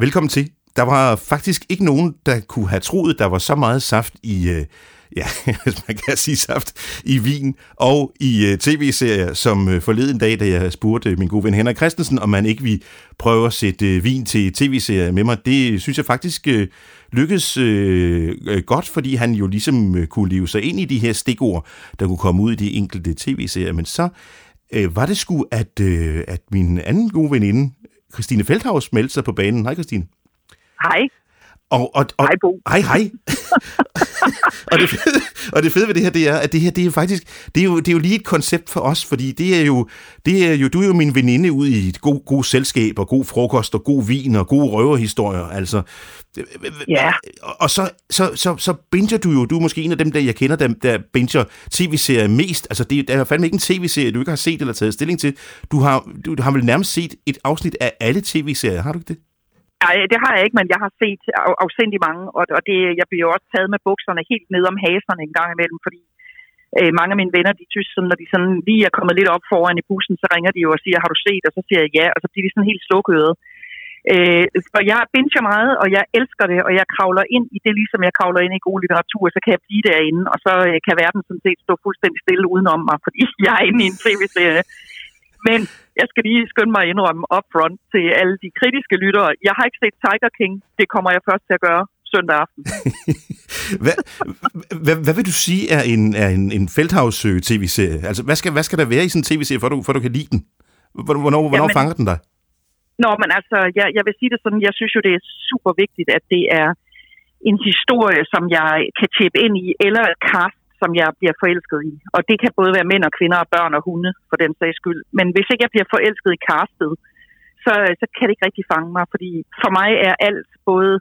Velkommen til. Der var faktisk ikke nogen, der kunne have troet, der var så meget saft i, øh, ja, man kan sige saft, i vin og i øh, tv-serier, som øh, forleden dag, da jeg spurgte min gode ven Henrik Christensen, om man ikke ville prøve at sætte øh, vin til tv-serier med mig. Det øh, synes jeg faktisk øh, lykkedes øh, øh, godt, fordi han jo ligesom øh, kunne leve sig ind i de her stikord, der kunne komme ud i de enkelte tv-serier. Men så øh, var det sgu, at, øh, at min anden gode veninde, Christine Feldhaus, meldte sig på banen. Hej Christine. Hej. Og, og, og, Hej, Bo. Hej, hej. og, det fede, og det fede ved det her, det er, at det her, det er faktisk, det er jo, det er jo lige et koncept for os, fordi det er jo, det er jo, du er jo min veninde ud i et god, god selskab, og god frokost, og god vin, og gode røverhistorier, altså. Ja. Og, og så, så, så, så binger du jo, du er måske en af dem, der jeg kender, der, der binger tv-serier mest, altså det, der er fandme ikke en tv-serie, du ikke har set eller taget stilling til. Du har, du har vel nærmest set et afsnit af alle tv-serier, har du ikke det? Nej, det har jeg ikke, men jeg har set af, afsindig mange, og, og det, jeg bliver jo også taget med bukserne helt ned om haserne en gang imellem, fordi øh, mange af mine venner, de synes, sådan, når de sådan lige er kommet lidt op foran i bussen, så ringer de jo og siger, har du set? Og så siger jeg ja, og så bliver de sådan helt slukøret. Øh, for jeg binger meget, og jeg elsker det, og jeg kravler ind i det, ligesom jeg kravler ind i god litteratur, så kan jeg blive derinde, og så øh, kan verden sådan set stå fuldstændig stille udenom mig, fordi jeg er inde i en tv-serie. Men jeg skal lige skynde mig at indrømme upfront til alle de kritiske lyttere. Jeg har ikke set Tiger King. Det kommer jeg først til at gøre søndag aften. hvad, hvad, hvad vil du sige er en, er en, en Feldhaus-tv-serie? Altså, hvad skal, hvad skal der være i sådan en tv-serie, for du, for du kan lide den? Hvornår, hvornår Jamen, fanger den dig? Nå, men altså, jeg, jeg vil sige det sådan, jeg synes jo, det er super vigtigt, at det er en historie, som jeg kan tæppe ind i, eller et cast, som jeg bliver forelsket i. Og det kan både være mænd og kvinder og børn og hunde, for den sags skyld. Men hvis ikke jeg bliver forelsket i castet, så, øh, så kan det ikke rigtig fange mig, fordi for mig er alt både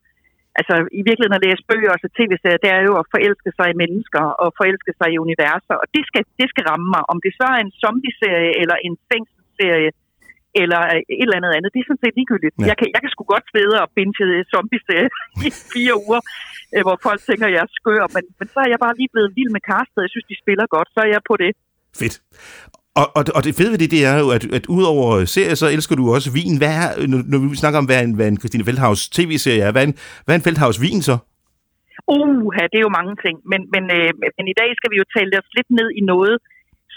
altså i virkeligheden at læse bøger og så tv-serier, det er jo at forelske sig i mennesker og forelske sig i universer, og det skal, det skal ramme mig. Om det så er en zombie-serie eller en fængselsserie, eller et eller andet andet, det er sådan set ligegyldigt. Ja. Jeg, kan, jeg kan sgu godt sidde og binge zombie-serie i fire uger, øh, hvor folk tænker, at jeg er skør, men, men så er jeg bare lige blevet vild med castet. Jeg synes, de spiller godt, så er jeg på det. Fedt. Og, og, og det fede ved det, det er jo, at, at udover serier, så elsker du også vin. Hvad er, når, når vi snakker om, hvad en, hvad en Christine Feldhaus tv-serie er, hvad er en, hvad er en Feldhaus vin så? Uh, det er jo mange ting, men, men, øh, men i dag skal vi jo tale os lidt ned i noget,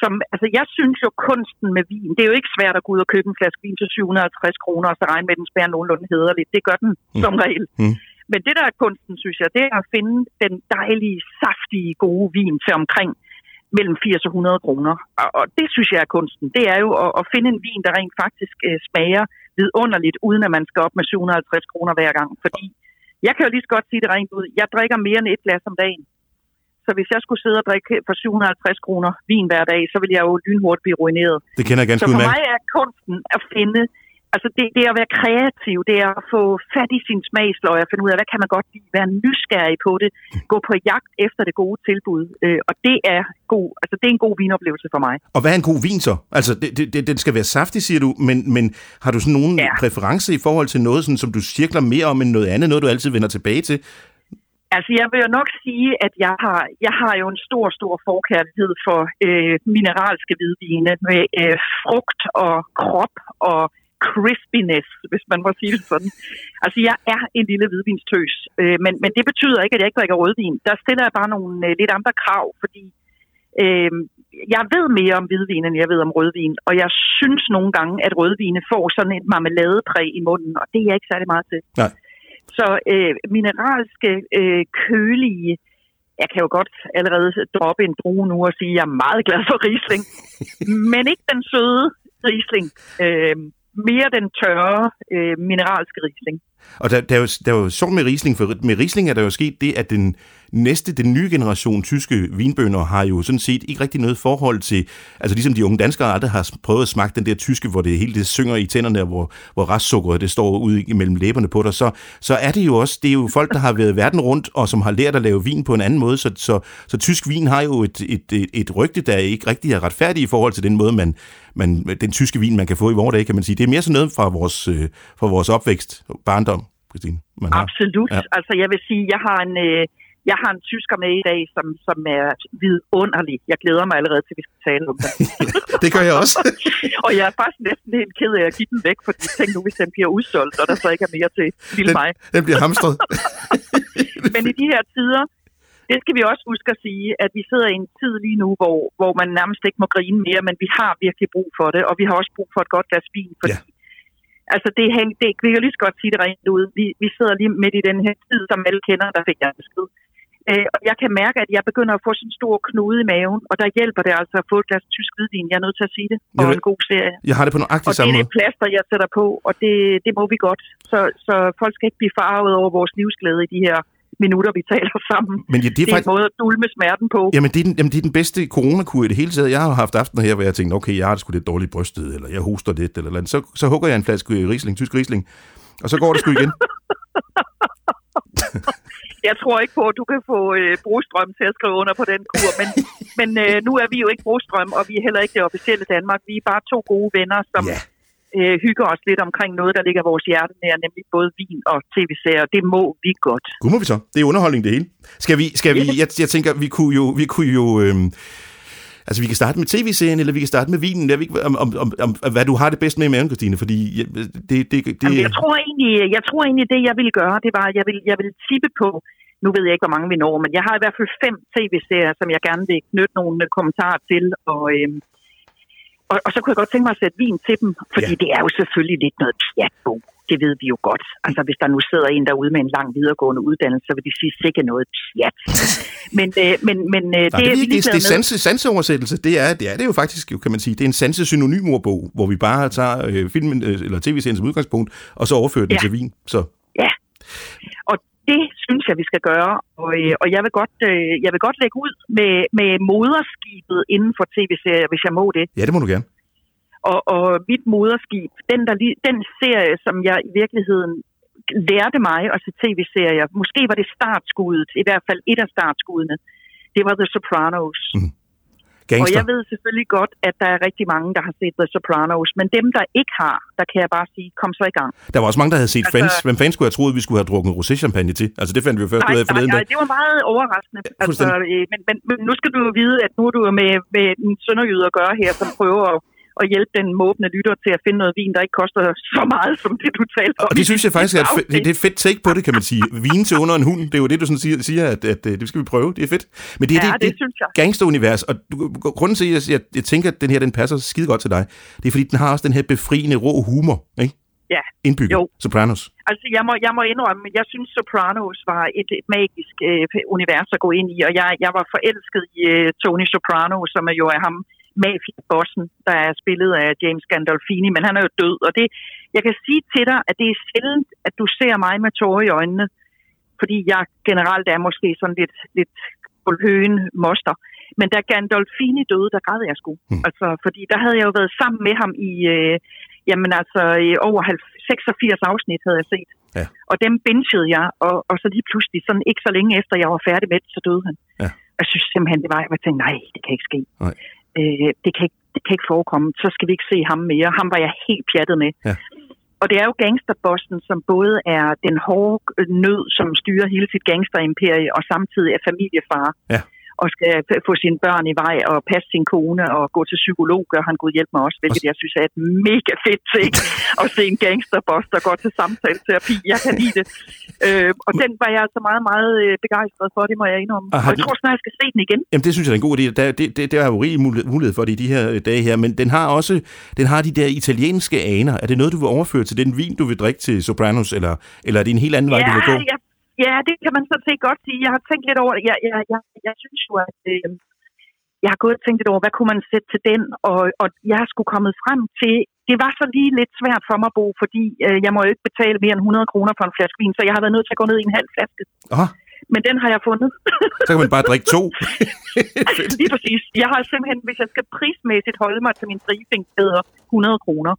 som, altså jeg synes jo kunsten med vin, det er jo ikke svært at gå ud og købe en flaske vin til 750 kroner, og så regne med, at den spærer nogenlunde hederligt. Det gør den Mm. som regel. Mm. Men det der er kunsten, synes jeg, det er at finde den dejlige, saftige, gode vin til omkring mellem 80 og 100 kroner. Og, og det synes jeg er kunsten. Det er jo at, at finde en vin, der rent faktisk øh, smager vidunderligt, uden at man skal op med 750 kroner hver gang. Fordi jeg kan jo lige så godt sige det rent ud. Jeg drikker mere end et glas om dagen. Så hvis jeg skulle sidde og drikke for 750 kroner vin hver dag, så ville jeg jo lynhurtigt blive ruineret. Det kender jeg ganske Så for mig er kunsten at finde, altså det, det at være kreativ, det er at få fat i sin smagsløg og finde ud af, hvad kan man godt lide, være nysgerrig på det, gå på jagt efter det gode tilbud, øh, og det er god, altså det er en god vinoplevelse for mig. Og hvad er en god vin så? Altså, det, det, det, den skal være saftig, siger du, men, men har du sådan nogen. Ja. præference i forhold til noget, sådan, som du cirkler mere om end noget andet, noget du altid vender tilbage til? Altså, jeg vil jo nok sige, at jeg har, jeg har jo en stor, stor forkærlighed for øh, mineralske hvidvine med øh, frugt og krop og crispiness, hvis man må sige det sådan. Altså, jeg er en lille hvidvinstøs, øh, men, men det betyder ikke, at jeg ikke drikker rødvin. Der stiller jeg bare nogle øh, lidt andre krav, fordi øh, jeg ved mere om hvidvin, end jeg ved om rødvin, og jeg synes nogle gange, at rødvine får sådan et marmeladepræg i munden, og det er jeg ikke særlig meget til. Nej. Så øh, mineralske, øh, kølige, jeg kan jo godt allerede droppe en drue nu og sige, at jeg er meget glad for Riesling, men ikke den søde Riesling. Øh, mere den tørre, øh, mineralske Riesling. Og der, der, er jo, der er jo sjovt med Riesling, for med Riesling er der jo sket det, at den næste, den nye generation tyske vinbønder har jo sådan set ikke rigtig noget forhold til, altså ligesom de unge danskere aldrig har prøvet at smage den der tyske, hvor det hele det synger i tænderne, hvor, hvor restsukkeret det står ud imellem læberne på dig, så, så er det jo også, det er jo folk, der har været verden rundt, og som har lært at lave vin på en anden måde, så, så, så tysk vin har jo et, et, et, et rygte, der ikke rigtig er retfærdigt i forhold til den måde, man, man, den tyske vin, man kan få i vores dage, kan man sige. Det er mere sådan noget fra vores, øh, fra vores opvækst, barndom, Christine. Man har. Absolut. Ja. Altså, jeg vil sige, jeg har en... Øh, jeg har en tysker med i dag, som, som er vidunderlig. Jeg glæder mig allerede til, at vi skal tale om det. det gør jeg også. og jeg er faktisk næsten helt ked af at give den væk, fordi jeg tænker nu, hvis den bliver udsolgt, og der så ikke er mere til lille den, mig. Den bliver hamstret. Men i de her tider, det skal vi også huske at sige, at vi sidder i en tid lige nu, hvor, hvor man nærmest ikke må grine mere, men vi har virkelig brug for det, og vi har også brug for et godt glas vin, fordi. Altså, det, det, vi kan lige så godt sige det rent ud. Vi, vi sidder lige midt i den her tid, som alle kender, der fik jeg besked. Øh, og jeg kan mærke, at jeg begynder at få sådan en stor knude i maven, og der hjælper det altså at få et glas tysk hvidvin. Jeg er nødt til at sige det. Og en god serie. Jeg har det på nøjagtig samme måde. Og det er det plaster, jeg sætter på, og det, det må vi godt. Så, så folk skal ikke blive farvet over vores livsglæde i de her minutter, vi taler sammen. Men ja, det, er det er faktisk... en måde at dulme smerten på. Jamen, det er, den, jamen, det er den bedste coronakur i det hele taget. Jeg har haft aftener her, hvor jeg tænkte, okay, jeg har det sgu lidt dårligt brystet, eller jeg hoster lidt, eller, eller så, så hugger jeg en flaske Riesling, tysk Riesling, og så går det sgu igen. jeg tror ikke på, at du kan få øh, Brostrøm til at skrive under på den kur, men, men øh, nu er vi jo ikke Brostrøm, og vi er heller ikke det officielle Danmark. Vi er bare to gode venner, som ja. Øh, hygger os lidt omkring noget, der ligger vores hjerte nær, nemlig både vin og tv-serier. Det må vi godt. Må vi så. Det er underholdning det hele. Skal vi, skal vi jeg, jeg tænker, vi kunne jo, vi kunne jo øh, Altså, vi kan starte med tv-serien, eller vi kan starte med vinen. Jeg ved ikke, om, om, om, om hvad du har det bedst med i maven, Christine, fordi det... det, det Jamen, jeg, tror egentlig, jeg tror egentlig, det jeg ville gøre, det var, at jeg ville, jeg ville tippe på, nu ved jeg ikke, hvor mange vi når, men jeg har i hvert fald fem tv-serier, som jeg gerne vil knytte nogle kommentarer til, og, øhm, og, og så kunne jeg godt tænke mig at sætte vin til dem, fordi ja. det er jo selvfølgelig lidt noget pjatbo det ved vi jo godt. Altså, hvis der nu sidder en derude med en lang videregående uddannelse, så vil de sige sikkert noget pjat. Men, øh, men, men øh, Nej, det, det, er, det, det er sanse, sanseoversættelse. Det er, det er det jo faktisk, kan man sige. Det er en sanse synonymordbog, hvor vi bare tager øh, filmen øh, eller tv-serien som udgangspunkt, og så overfører den ja. til vin. Så. Ja, og det synes jeg, vi skal gøre. Og, øh, og jeg, vil godt, øh, jeg vil godt lægge ud med, med moderskibet inden for tv-serier, hvis jeg må det. Ja, det må du gerne. Og, og mit moderskib, den, der, den serie, som jeg i virkeligheden lærte mig at se tv-serier, måske var det startskuddet, i hvert fald et af startskuddene, det var The Sopranos. Mm. Gangster. Og jeg ved selvfølgelig godt, at der er rigtig mange, der har set The Sopranos, men dem, der ikke har, der kan jeg bare sige, kom så i gang. Der var også mange, der havde set altså, Friends. Hvem fanden skulle have troet, at vi skulle have drukket rosé-champagne til? Altså, det fandt vi jo først ud af forleden Nej, det var meget overraskende. Altså, øh, men, men, men, nu skal du jo vide, at nu er du med, med en sønderjyde at gøre her, som prøver at at hjælpe den måbne lytter til at finde noget vin, der ikke koster så meget, som det du talte om. Og det synes jeg faktisk er et, det er et fedt take på det, kan man sige. Vin til under en hund, det er jo det, du sådan siger, siger at, at, at, det skal vi prøve. Det er fedt. Men det er ja, det, det, det gangsterunivers, og du, grunden til, at jeg, jeg tænker, at den her den passer skide godt til dig, det er fordi, den har også den her befriende rå humor, ikke? Ja. Indbygget. Jo. Sopranos. Altså, jeg må, jeg må indrømme, jeg synes, Sopranos var et, et magisk øh, univers at gå ind i, og jeg, jeg var forelsket i øh, Tony Soprano, som er jo er ham, mafia-bossen, der er spillet af James Gandolfini, men han er jo død. Og det, jeg kan sige til dig, at det er sjældent, at du ser mig med tårer i øjnene, fordi jeg generelt er måske sådan lidt, lidt høen moster. Men da Gandolfini døde, der græd jeg sgu. Mm. Altså, fordi der havde jeg jo været sammen med ham i, øh, jamen altså, i over 86 afsnit havde jeg set. Ja. Og dem bingede jeg, og, og så lige pludselig, sådan ikke så længe efter jeg var færdig med det, så døde han. Ja. Jeg synes simpelthen, det var, jeg tænkte, nej, det kan ikke ske. Nej øh, det, kan ikke, det kan ikke forekomme, så skal vi ikke se ham mere. Ham var jeg helt pjattet med. Ja. Og det er jo gangsterbossen, som både er den hårde nød, som styrer hele sit gangsterimperie, og samtidig er familiefar. Ja og skal få sine børn i vej og passe sin kone og gå til psykolog, gør han Gud hjælp mig også, hvilket jeg synes er et mega fedt ting at se en gangsterboss, der går til samtale-terapi. Jeg kan lide det. Øh, og den var jeg altså meget, meget øh, begejstret for, det må jeg indrømme. Og, og jeg tror snart, jeg skal se den igen. Jamen det synes jeg er en god idé. Der, det, det, det er jo rig mulighed for det i de her dage her, men den har også den har de der italienske aner. Er det noget, du vil overføre til den vin, du vil drikke til Sopranos, eller, eller er det en helt anden ja, vej, du vil gå? Ja, Ja, det kan man så set godt sige. Jeg har tænkt lidt over det. Jeg, jeg, jeg, jeg synes jo, at øh, jeg har gået og tænkt lidt over, hvad kunne man sætte til den, og, og jeg skulle kommet frem til, det var så lige lidt svært for mig, Bo, fordi øh, jeg må jo ikke betale mere end 100 kroner for en flaske vin, så jeg har været nødt til at gå ned i en halv flaske. Aha. Men den har jeg fundet. så kan man bare drikke to. lige præcis. Jeg har simpelthen, hvis jeg skal prismæssigt holde mig til min briefing, 100 kroner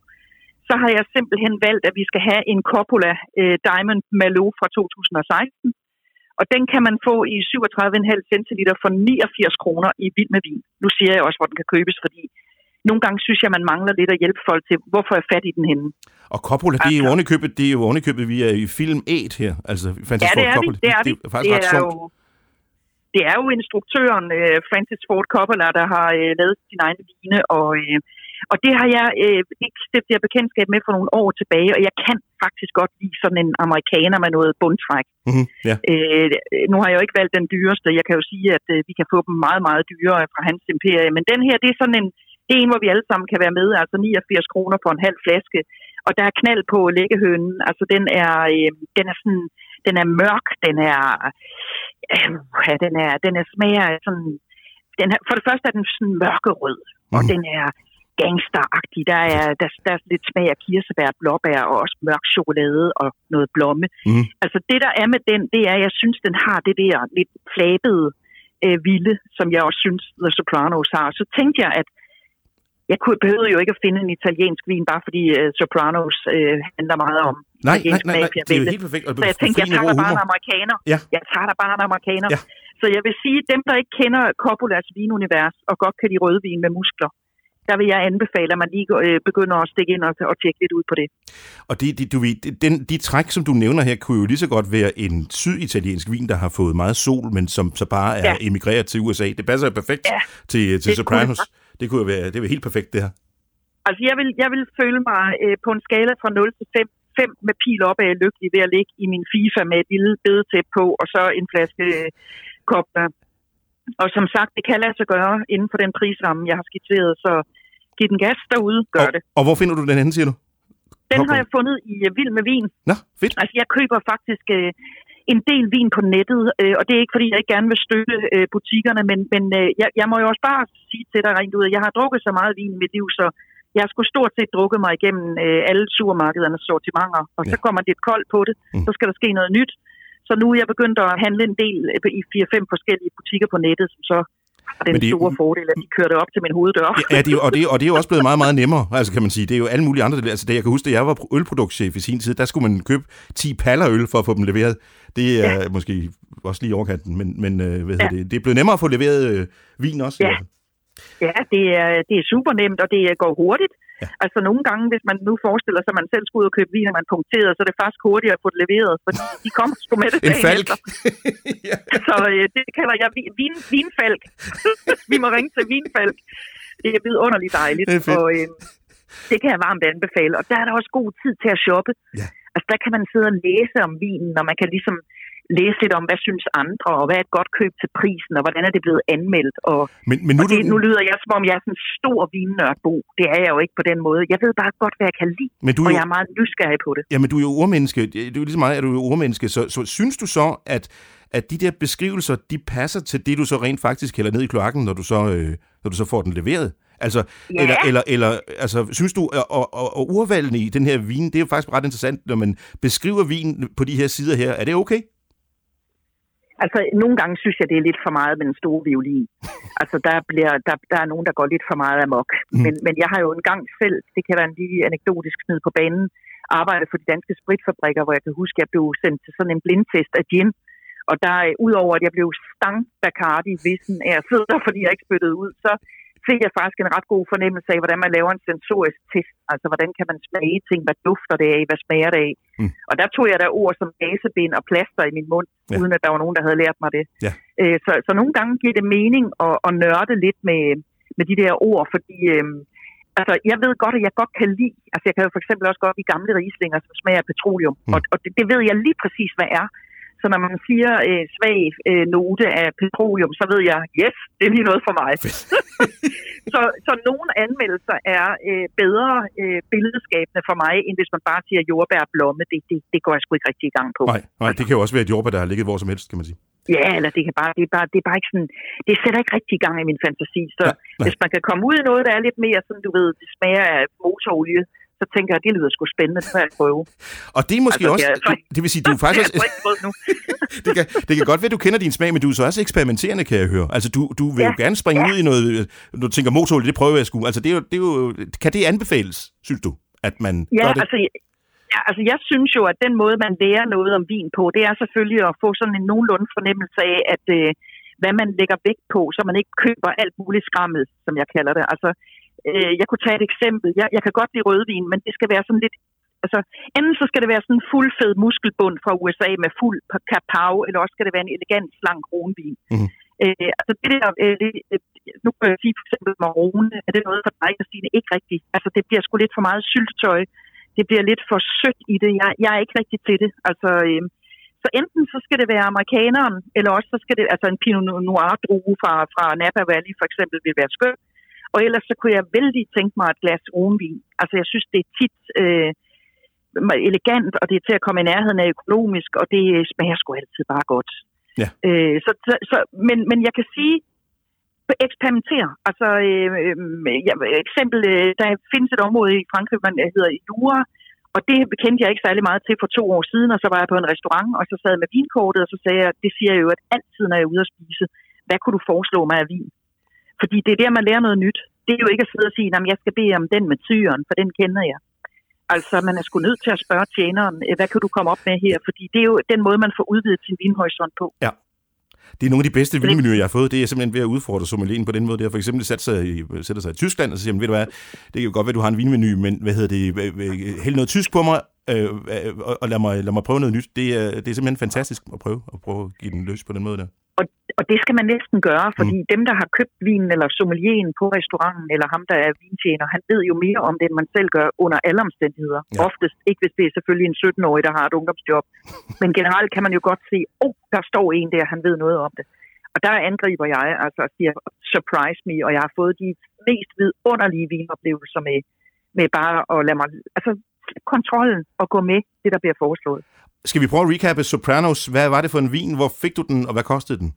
så har jeg simpelthen valgt, at vi skal have en Coppola uh, Diamond Malou fra 2016. Og den kan man få i 37,5 centiliter for 89 kroner i vild med vin. Nu siger jeg også, hvor den kan købes, fordi nogle gange synes jeg, man mangler lidt at hjælpe folk til, hvorfor er fat i den henne. Og Coppola, det er jo altså- ovenikøbet, det er jo ovenikøbet, vi er i film 8 her. Altså, fantastisk ja, det er Coppola. vi. Det er, det er, det er faktisk det er ret jo, det er jo instruktøren øh, Francis Ford Coppola, der har øh, lavet sin egen vine, og, øh, og det har jeg øh, ikke stiftet jeg bekendtskab med for nogle år tilbage, og jeg kan faktisk godt lide sådan en amerikaner med noget bundtræk. Mm-hmm. Ja. Øh, nu har jeg jo ikke valgt den dyreste. Jeg kan jo sige, at øh, vi kan få dem meget, meget dyrere fra hans imperie, men den her, det er sådan en, det er en, hvor vi alle sammen kan være med, altså 89 kroner for en halv flaske, og der er knald på læggehønen, altså den er, øh, den er sådan, den er mørk, den er, øh, ja, den er, den er smager sådan, den er, for det første er den sådan mørkerød, mm. og den er gangsteragtig. Der er, der, der er lidt smag af kirsebær, blåbær og også mørk chokolade og noget blomme. Mm. Altså det, der er med den, det er, at jeg synes, den har det der lidt flabede øh, vilde, som jeg også synes, The Sopranos har. Så tænkte jeg, at jeg kunne, behøvede jo ikke at finde en italiensk vin, bare fordi uh, Sopranos uh, handler meget om Nej, nej, nej, nej, det er jo helt perfekt. Så jeg tænkte, jeg tager bare en amerikaner. Ja. Jeg tager da bare en amerikaner. Ja. Så jeg vil sige, dem, der ikke kender Coppolas vinunivers og godt kan lide rødvin med muskler, der vil jeg anbefale, at man lige øh, begynder at stikke ind og, og tjekke lidt ud på det. Og det, det, du ved, den, de træk, som du nævner her, kunne jo lige så godt være en syditaliensk vin, der har fået meget sol, men som så bare er Ja. emigreret til USA. Det passer jo perfekt Ja, til, til det kunne Sopranos. Det kunne jo være, det var helt perfekt, det her. Altså, jeg vil, jeg vil føle mig øh, på en skala fra 0 til 5, 5 med pil op af lykkelig ved at ligge i min FIFA med et lille bedetæp på, og så en flaske øh, Coppola. Og som sagt, det kan lade sig gøre inden for den prisramme, jeg har skitseret, så giv den gas derude, gør og, det. og hvor finder du den henne, siger du? Den har jeg fundet i uh, Vild med Vin. Nå, fedt. Altså, jeg køber faktisk øh, en del vin på nettet, øh, og det er ikke, fordi jeg ikke gerne vil støtte øh, butikkerne, men, men øh, jeg, jeg må jo også bare sige til dig rent ud, at jeg har drukket så meget vin i mit liv, så jeg har sgu stort set drukket mig igennem øh, alle supermarkedernes sortimenter, og så Ja. kommer det koldt på det, Mm. så skal der ske noget nyt. Så nu er jeg begyndt at handle en del øh, i 4-5 forskellige butikker på nettet, som så har den Men det er- store fordel, at de kører det op til min hoveddør. Ja, det, er og, det, og det er jo også blevet meget, meget nemmere, altså kan man sige. Det er jo alle mulige andre. Altså, da jeg kan huske, da jeg var ølproduktchef i sin tid, der skulle man købe 10 paller øl for at få dem leveret. Det er ja. måske også lige overkanten, men, men øh, hvad Ja. det? det er blevet nemmere at få leveret øh, vin også. Ja. Ja, det er, det er super nemt, og det går hurtigt. Ja. Altså nogle gange, hvis man nu forestiller sig, at man selv skulle ud og købe vin, og man punkteret, så er det faktisk hurtigere at få det leveret, fordi de kommer sgu med det En falk. ja. Så øh, det kalder jeg vin, vin, vinfalk. Vi må ringe til vinfalk. Det er vidunderligt dejligt, Det er og øh, det kan jeg varmt anbefale. Og der er der også god tid til at shoppe. Ja. Altså der kan man sidde og læse om vinen, og man kan ligesom læse lidt om, hvad synes andre, og hvad er et godt køb til prisen, og hvordan er det blevet anmeldt, og Men, men nu, er det, nu lyder jeg, som om jeg er sådan en stor vinnørdbo. Det er jeg jo ikke på den måde. Jeg ved bare godt, hvad jeg kan lide, men du, og jo- jeg er meget nysgerrig på det. Jamen, du er jo urmenneske. Du er lige meget, at du er urmenneske. Så, så synes du så, at, at de der beskrivelser, de passer til det, du så rent faktisk hælder ned i kloakken, når du så, øh, når du så får den leveret? Altså, Ja. eller, eller, eller, altså, synes du, og, og, og urvalgene i den her vin, det er jo faktisk ret interessant, når man beskriver vin på de her sider her. Er det okay? Altså, nogle gange synes jeg, det er lidt for meget med den store violin. altså, der, bliver, der, der er nogen, der går lidt for meget amok. Mm. Men, men jeg har jo engang selv, det kan være en lige anekdotisk snid på banen, arbejdet for de danske spritfabrikker, hvor jeg kan huske, at jeg blev sendt til sådan en blindtest af gin. Og der, øh, udover at jeg blev stang Bacardi vissen af at sidde der, fordi jeg ikke spyttede ud, så fik jeg faktisk en ret god fornemmelse af, hvordan man laver en sensorisk test. Altså, hvordan kan man smage ting? Hvad dufter det af? Hvad smager det af? Mm. Og der tog jeg da ord som gasebind og plaster i min mund, Ja. uden at der var nogen, der havde lært mig det. Ja. Øh, så, så nogle gange giver det mening at, at nørde lidt med, med de der ord, fordi øh, altså, jeg ved godt, at jeg godt kan lide, altså jeg kan jo for eksempel også godt lide gamle rislinger, som smager af petroleum, mm. og, og det, det ved jeg lige præcis, hvad er. Så når man siger øh, svag øh, note af petroleum, så ved jeg, yes, det er lige noget for mig. så, så nogle anmeldelser er øh, bedre øh, billedskabende for mig, end hvis man bare siger jordbær blomme. Det, det, det går jeg sgu ikke rigtig i gang på. Nej, nej, det kan jo også være et jordbær, der har ligget hvor som helst, kan man sige. Ja, eller det kan bare, det er bare, det er bare ikke sådan, det sætter ikke rigtig i gang i min fantasi. Så Nej, nej. hvis man kan komme ud i noget, der er lidt mere sådan, du ved, det smager af motorolie, så tænker jeg, det lyder sgu spændende, det vil jeg prøve. Og det er måske Altså, også, det er- det, vil sige, du er faktisk Jeg også, nu. det, kan, det kan godt være, at du kender din smag, men du er så også eksperimenterende, kan jeg høre. Altså, du, du vil jo Ja, gerne springe ja. ud i noget, du tænker motorolie, det prøver jeg sgu. Altså, det er jo, det er jo, kan det anbefales, synes du, at man Ja, gør det? altså, ja, altså jeg synes jo, at den måde, man lærer noget om vin på, det er selvfølgelig at få sådan en nogenlunde fornemmelse af, at øh, hvad man lægger vægt på, så man ikke køber alt muligt skrammel, som jeg kalder det. Altså, øh, jeg kunne tage et eksempel. Jeg, jeg kan godt lide rødvin, men det skal være sådan lidt Altså, enten så skal det være sådan en fuld fed muskelbund fra USA med fuld kapau, eller også skal det være en elegant, slank kronvin. Mm. Øh, altså det der, øh, det, nu kan jeg sige for eksempel marone, er det noget for dig, Christine? Ikke rigtigt. Altså det bliver sgu lidt for meget syltetøj. Det bliver lidt for sødt i det. Jeg, jeg er ikke rigtig til det. Altså, øh, så enten så skal det være amerikaneren, eller også så skal det, altså en Pinot Noir drue fra, fra Napa Valley for eksempel vil være skøn. Og ellers så kunne jeg vældig tænke mig et glas roenvin. Altså jeg synes, det er tit øh, elegant, og det er til at komme i nærheden af økonomisk, og det smager sgu altid bare godt. Ja. Øh, så, så, så, men, men jeg kan sige, eksperimentere. Altså, øh, øh, ja, eksempel, øh, der findes et område i Frankrig, man hedder Jura, og det kendte jeg ikke særlig meget til for to år siden, og så var jeg på en restaurant, og så sad jeg med vinkortet, og så sagde jeg, det siger jeg jo, at altid, når jeg er ude at spise, hvad kunne du foreslå mig af vin? Fordi det er der, man lærer noget nyt. Det er jo ikke at sidde og sige, at jeg skal bede om den med tyren, for den kender jeg. Altså, man er sgu nødt til at spørge tjeneren, hvad kan du komme op med her? Fordi det er jo den måde, man får udvidet sin vinhorisont på. Ja. Det er nogle af de bedste vinmenuer, jeg har fået. Det er simpelthen ved at udfordre sommelien på den måde. Det har for eksempel sat sig i, sætter sig i Tyskland og siger, ved du hvad, det kan jo godt være, at du har en vinmenu, men hvad hedder det, hæld noget tysk på mig, øh, og, og lad, mig, lad mig prøve noget nyt. Det er, det er simpelthen fantastisk at prøve at prøve at give den løs på den måde der. Og, og det skal man næsten gøre, fordi mm. dem, der har købt vinen eller sommelien på restauranten, eller ham, der er vintjener, han ved jo mere om det, end man selv gør under alle omstændigheder. Ja. Oftest ikke, hvis det er selvfølgelig en 17-årig, der har et ungdomsjob. Men generelt kan man jo godt se, åh, oh, der står en der, han ved noget om det. Og der angriber jeg altså og siger, surprise me, og jeg har fået de mest vidunderlige vinoplevelser med, med bare at lade mig, altså kontrollen og gå med det, der bliver foreslået. Skal vi prøve at recappe Sopranos? Hvad var det for en vin? Hvor fik du den, og hvad kostede den?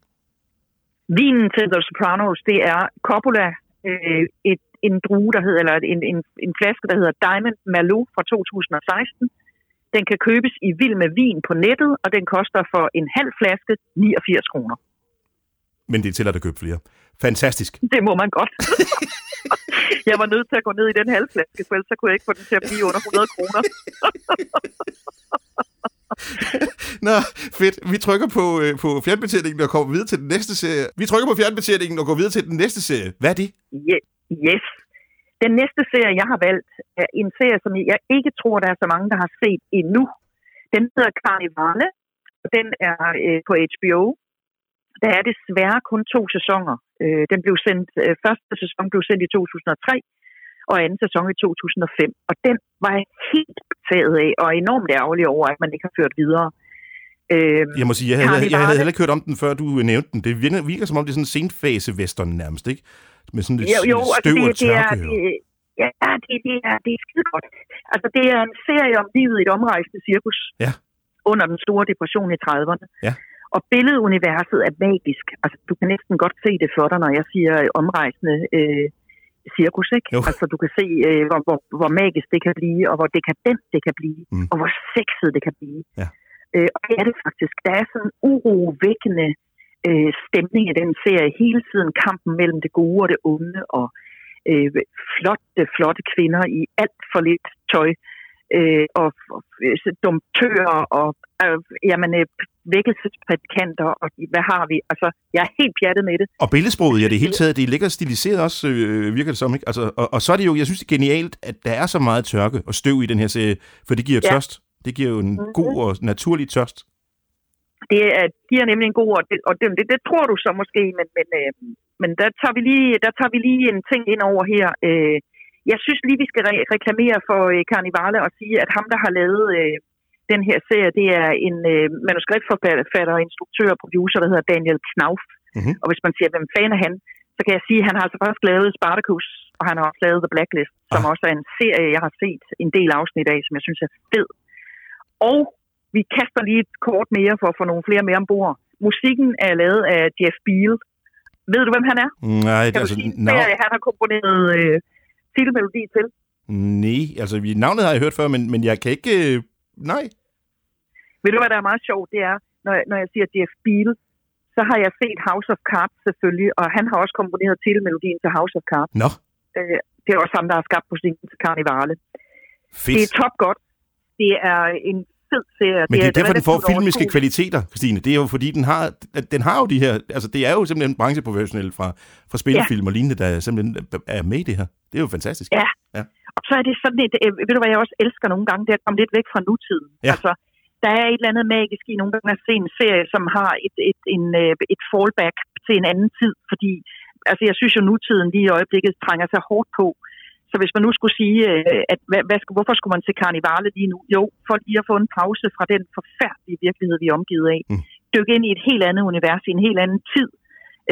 Vinen til The Sopranos, det er Coppola, øh, et, en drue, der hedder, eller en, en, en flaske, der hedder Diamond Malou fra 2016. Den kan købes i vild med vin på nettet, og den koster for en halv flaske 89 kroner. Men det er til at købe flere. Fantastisk. Det må man godt. jeg var nødt til at gå ned i den halv flaske, for ellers så kunne jeg ikke få den til at blive under 100 kroner. Nå, fedt. Vi trykker på, øh, på fjernbetjeningen og kommer videre til den næste serie. Vi trykker på fjernbetjeningen og går videre til den næste serie. Hvad er det? Yes. Den næste serie, jeg har valgt, er en serie, som jeg ikke tror, der er så mange, der har set endnu. Den hedder Carnivale, og den er øh, på HBO. Der er desværre kun to sæsoner. Øh, den blev sendt, øh, første sæson blev sendt i 2003, og anden sæson i 2005. Og den var jeg helt betaget af, og enormt ærgerlig over, at man ikke har ført videre. Øh, jeg må sige, jeg havde, jeg havde heller ikke hørt om den, før du nævnte den. Det virker, virker som om, det er sådan en senfase western nærmest, ikke? Med sådan lidt jo, jo, støv altså det, og tørke. Det er, det, ja, det, det, er, det er skide godt. Altså, det er en serie om livet i et omrejsende cirkus. Ja. Under den store depression i 30'erne. Ja. Og billeduniverset er magisk. Altså, du kan næsten godt se det for dig, når jeg siger omrejsende øh, cirkus, ikke? Jo. Altså, du kan se, øh, hvor, hvor, hvor magisk det kan blive, og hvor dekadent det kan blive, mm. og hvor sexet det kan blive. Ja. Øh, og det er det faktisk. Der er sådan en urovækkende øh, stemning i den serie. Hele tiden kampen mellem det gode og det onde, og øh, flotte, flotte kvinder i alt for lidt tøj, øh, og, og dumtører, og øh, jamen, øh, vækkelsesprædikanter, og hvad har vi? Altså, jeg er helt pjattet med det. Og billedsproget, ja, det hele taget, det ligger stiliseret også, øh, virker det som, ikke? Altså, og, og så er det jo, jeg synes, det er genialt, at der er så meget tørke og støv i den her serie, for det giver ja. tørst. Det giver jo en mm-hmm. god og naturlig tørst. Det er, giver nemlig en god, og det, og det, det, det tror du så måske, men, men, øh, men der, tager vi lige, der tager vi lige en ting ind over her. Øh, jeg synes lige, vi skal re- reklamere for øh, Carnivale og sige, at ham, der har lavet øh, den her serie, det er en øh, manuskriptforfatter, instruktør og producer, der hedder Daniel Knauf. Mm-hmm. Og hvis man siger, hvem fan er han, så kan jeg sige, at han har altså først lavet Spartacus, og han har også lavet The Blacklist, som ah. også er en serie, jeg har set en del afsnit af, som jeg synes er fed. Og vi kaster lige et kort mere for at få nogle flere med ombord. Musikken er lavet af Jeff Beal. Ved du, hvem han er? Nej, det er altså... No. Han har komponeret øh, titelmelodi til. Nej, altså navnet har jeg hørt før, men, men jeg kan ikke... Øh, nej. Ved du, hvad der er meget sjovt? Det er, når, når jeg siger Jeff Beal, så har jeg set House of Cards selvfølgelig, og han har også komponeret titelmelodien til House of Cards. Nå. Øh, det er også ham, der har skabt musikken til Carnivale. Fedt. Det er top godt. Det er en fed serie. Men det er, det er derfor, den får filmiske kvaliteter, Christine. Det er jo fordi, den har, den har jo de her... Altså, det er jo simpelthen brancheprofessionelle fra, fra spillefilm ja. og lignende, der simpelthen er med i det her. Det er jo fantastisk. Ja, Ja. Og så er det sådan et, øh, ved du hvad jeg også elsker nogle gange, det er at komme lidt væk fra nutiden. Ja. Altså, der er et eller andet magisk i nogle gange at se en serie, som har et, et, en, øh, et fallback til en anden tid, fordi altså, jeg synes jo, nutiden lige i øjeblikket trænger sig hårdt på. Så hvis man nu skulle sige, øh, at hvad, hvad, hvorfor skulle man til karnevale lige nu? Jo, for lige at få en pause fra den forfærdelige virkelighed, vi er omgivet af. Mm. Dykke ind i et helt andet univers, i en helt anden tid,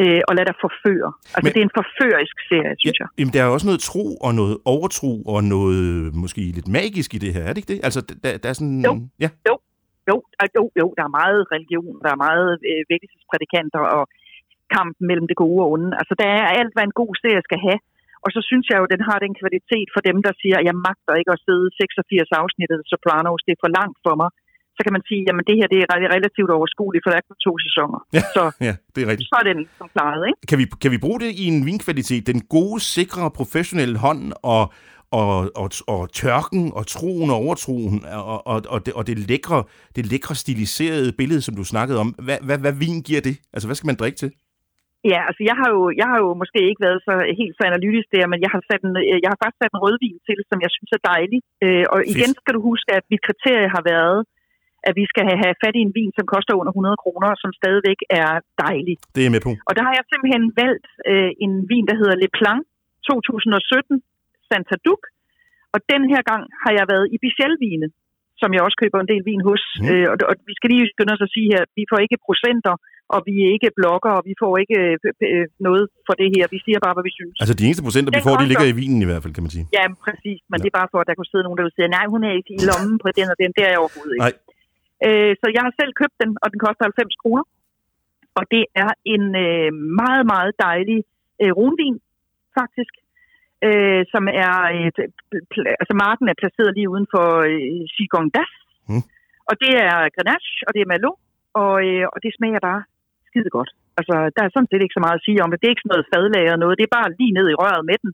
øh, og lad dig forføre. Altså, Men- det er en forførisk serie, synes jeg. Jamen, der er jo også noget tro og noget overtro og noget måske lidt magisk i det her, er det ikke det? Altså, der, der er sådan... Jo. Ja. Jo, øh, jo, jo, der er meget religion, der er meget øh, vækkelsesprædikanter og kampen mellem det gode og onde. Altså, der er alt, hvad en god serie skal have. Og så synes jeg jo, at den har den kvalitet for dem, der siger, at jeg magter ikke at sidde 86 afsnit af Sopranos, det er for langt for mig. Så kan man sige, jamen det her det er re- relativt overskueligt, for der er kun to sæsoner. Ja. Så, ja, det er rigtigt. så er den som klaret, ikke? Kan vi, kan vi bruge det i en vinkvalitet? Den gode, sikre, professionelle hånd og, og, og, og tørken og troen og overtroen og, og, og, det, og det, lækre, det lækre stiliserede billede, som du snakkede om. Hvad, hvad, hvad vin giver det? Altså, hvad skal man drikke til? Ja, altså jeg har, jo, jeg har jo måske ikke været så helt så analytisk der, men jeg har, sat en, jeg har faktisk sat en rødvin til, som jeg synes er dejlig. Øh, og igen Fedt. skal du huske, at mit kriterie har været, at vi skal have, fat i en vin, som koster under 100 kroner, som stadigvæk er dejlig. Det er med på. Og der har jeg simpelthen valgt øh, en vin, der hedder Le Plan 2017 Santa Duc. Og den her gang har jeg været i Bichel-vine, som jeg også køber en del vin hos. Mm. Øh, og, og vi skal lige skynde os at sige her, vi får ikke procenter, og vi er ikke blogger, og vi får ikke øh, øh, noget for det her. Vi siger bare, hvad vi synes. Altså, de eneste procenter, vi Den får, de ligger i vinen i hvert fald, kan man sige. Ja, præcis. Men Ja. det er bare for, at der kunne sidde nogen, der vil sige, nej, hun er ikke i lommen på den og den. Det er jeg overhovedet ikke. Nej. Øh, så jeg har selv købt den, og den koster 90 kroner. Og det er en øh, meget, meget dejlig øh, runvin, faktisk. Øh, som er, et, altså marken er placeret lige uden for øh, Gigondas. Mm. Og det er Grenache, og det er Merlot, og, øh, og det smager bare skide godt. Altså, der er sådan set ikke så meget at sige om det. Det er ikke sådan noget fadlager noget. Det er bare lige ned i røret med den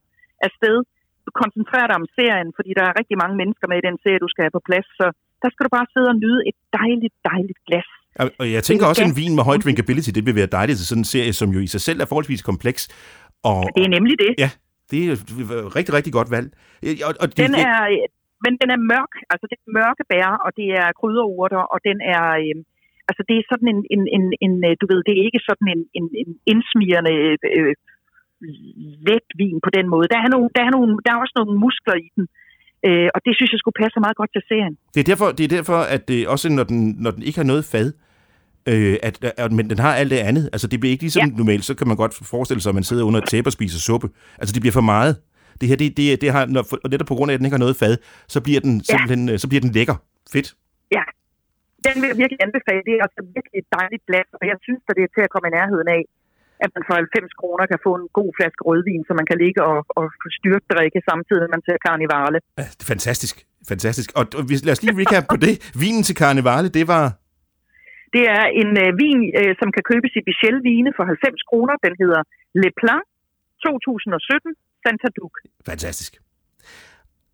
afsted. Du koncentrerer dig om serien, fordi der er rigtig mange mennesker med i den serie, du skal have på plads. Så der skal du bare sidde og nyde et dejligt, dejligt glas. Og- jeg tænker er også, at en vin med høj drinkability, det vil være dejligt til sådan en serie, som jo i sig selv er forholdsvis kompleks. Og, Det er nemlig det. Ja, det er et rigtig, rigtig godt valg. Og, og det, Den er, øh, men den er mørk, altså det er mørke bær, og det er krydderurter, og den er, øh, altså det er sådan en, en, en, en, øh, du ved, det er ikke sådan en, en, en indsmirrende øh, let vin på den måde. Der er, nogle, der, er nogle, der er også nogle muskler i den, øh, og det synes jeg skulle passe meget godt til serien. Det er derfor, det er derfor at det også når den, når den ikke har noget fad, øh, at, at, men den har alt det andet. Altså, det bliver ikke ligesom ja. Ja. normalt, så kan man godt forestille sig, at man sidder under et tæppe og spiser suppe. Altså, det bliver for meget. Det her, det, det, det har, når, og netop på grund af, at den ikke har noget fad, så bliver den, simpelthen, øh, så bliver den lækker. Fedt. Den vil jeg virkelig anbefale. Det er altså virkelig et dejligt glas, og jeg synes, at det er til at komme i nærheden af, at man for 90 kroner kan få en god flaske rødvin, så man kan ligge og, og styrtdrikke samtidig, med man ser karnevale. Ja, det er fantastisk. Fantastisk. Og, lad os lige recap på det. Vinen til karnevale, det var... Det er en øh, vin, øh, som kan købes i Bichel Vine for 90 kroner. Den hedder Le Plan 2017 Santa Duc. Fantastisk.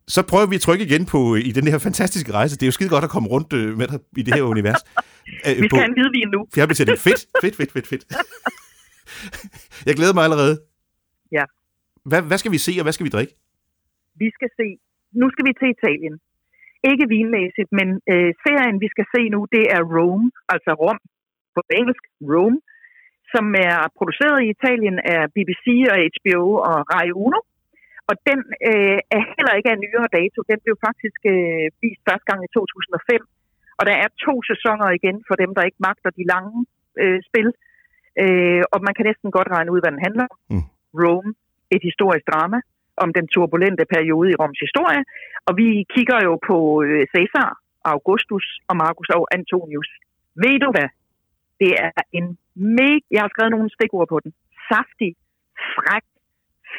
Så prøver vi at trykke igen på i den her fantastiske rejse. Det er jo skide godt at komme rundt øh, med dig i det her univers. Øh, Vi på skal have en hvidvin nu. fjernbetjening. Fedt, fedt, fedt, fedt, fedt. Jeg glæder mig allerede. Ja. Hvad, hvad skal vi se, og hvad skal vi drikke? Vi skal se, nu skal vi til Italien. Ikke vinmæssigt, men øh, serien, vi skal se nu, det er Rome, altså Rom på engelsk, Rome, som er produceret i Italien af BBC og HBO og Rai Uno. Og den øh, er heller ikke af nyere dato. Den blev faktisk øh, vist første gang i 2005. Og der er to sæsoner igen for dem, der ikke magter de lange øh, spil. Øh, og man kan næsten godt regne ud, hvad den handler om. Mm. Rome, et historisk drama om den turbulente periode i Roms historie. Og vi kigger jo på øh, Caesar, Augustus og Marcus og Antonius. Ved du hvad? Det er en mega... Jeg har skrevet nogle stikord på den. Saftig, fræk,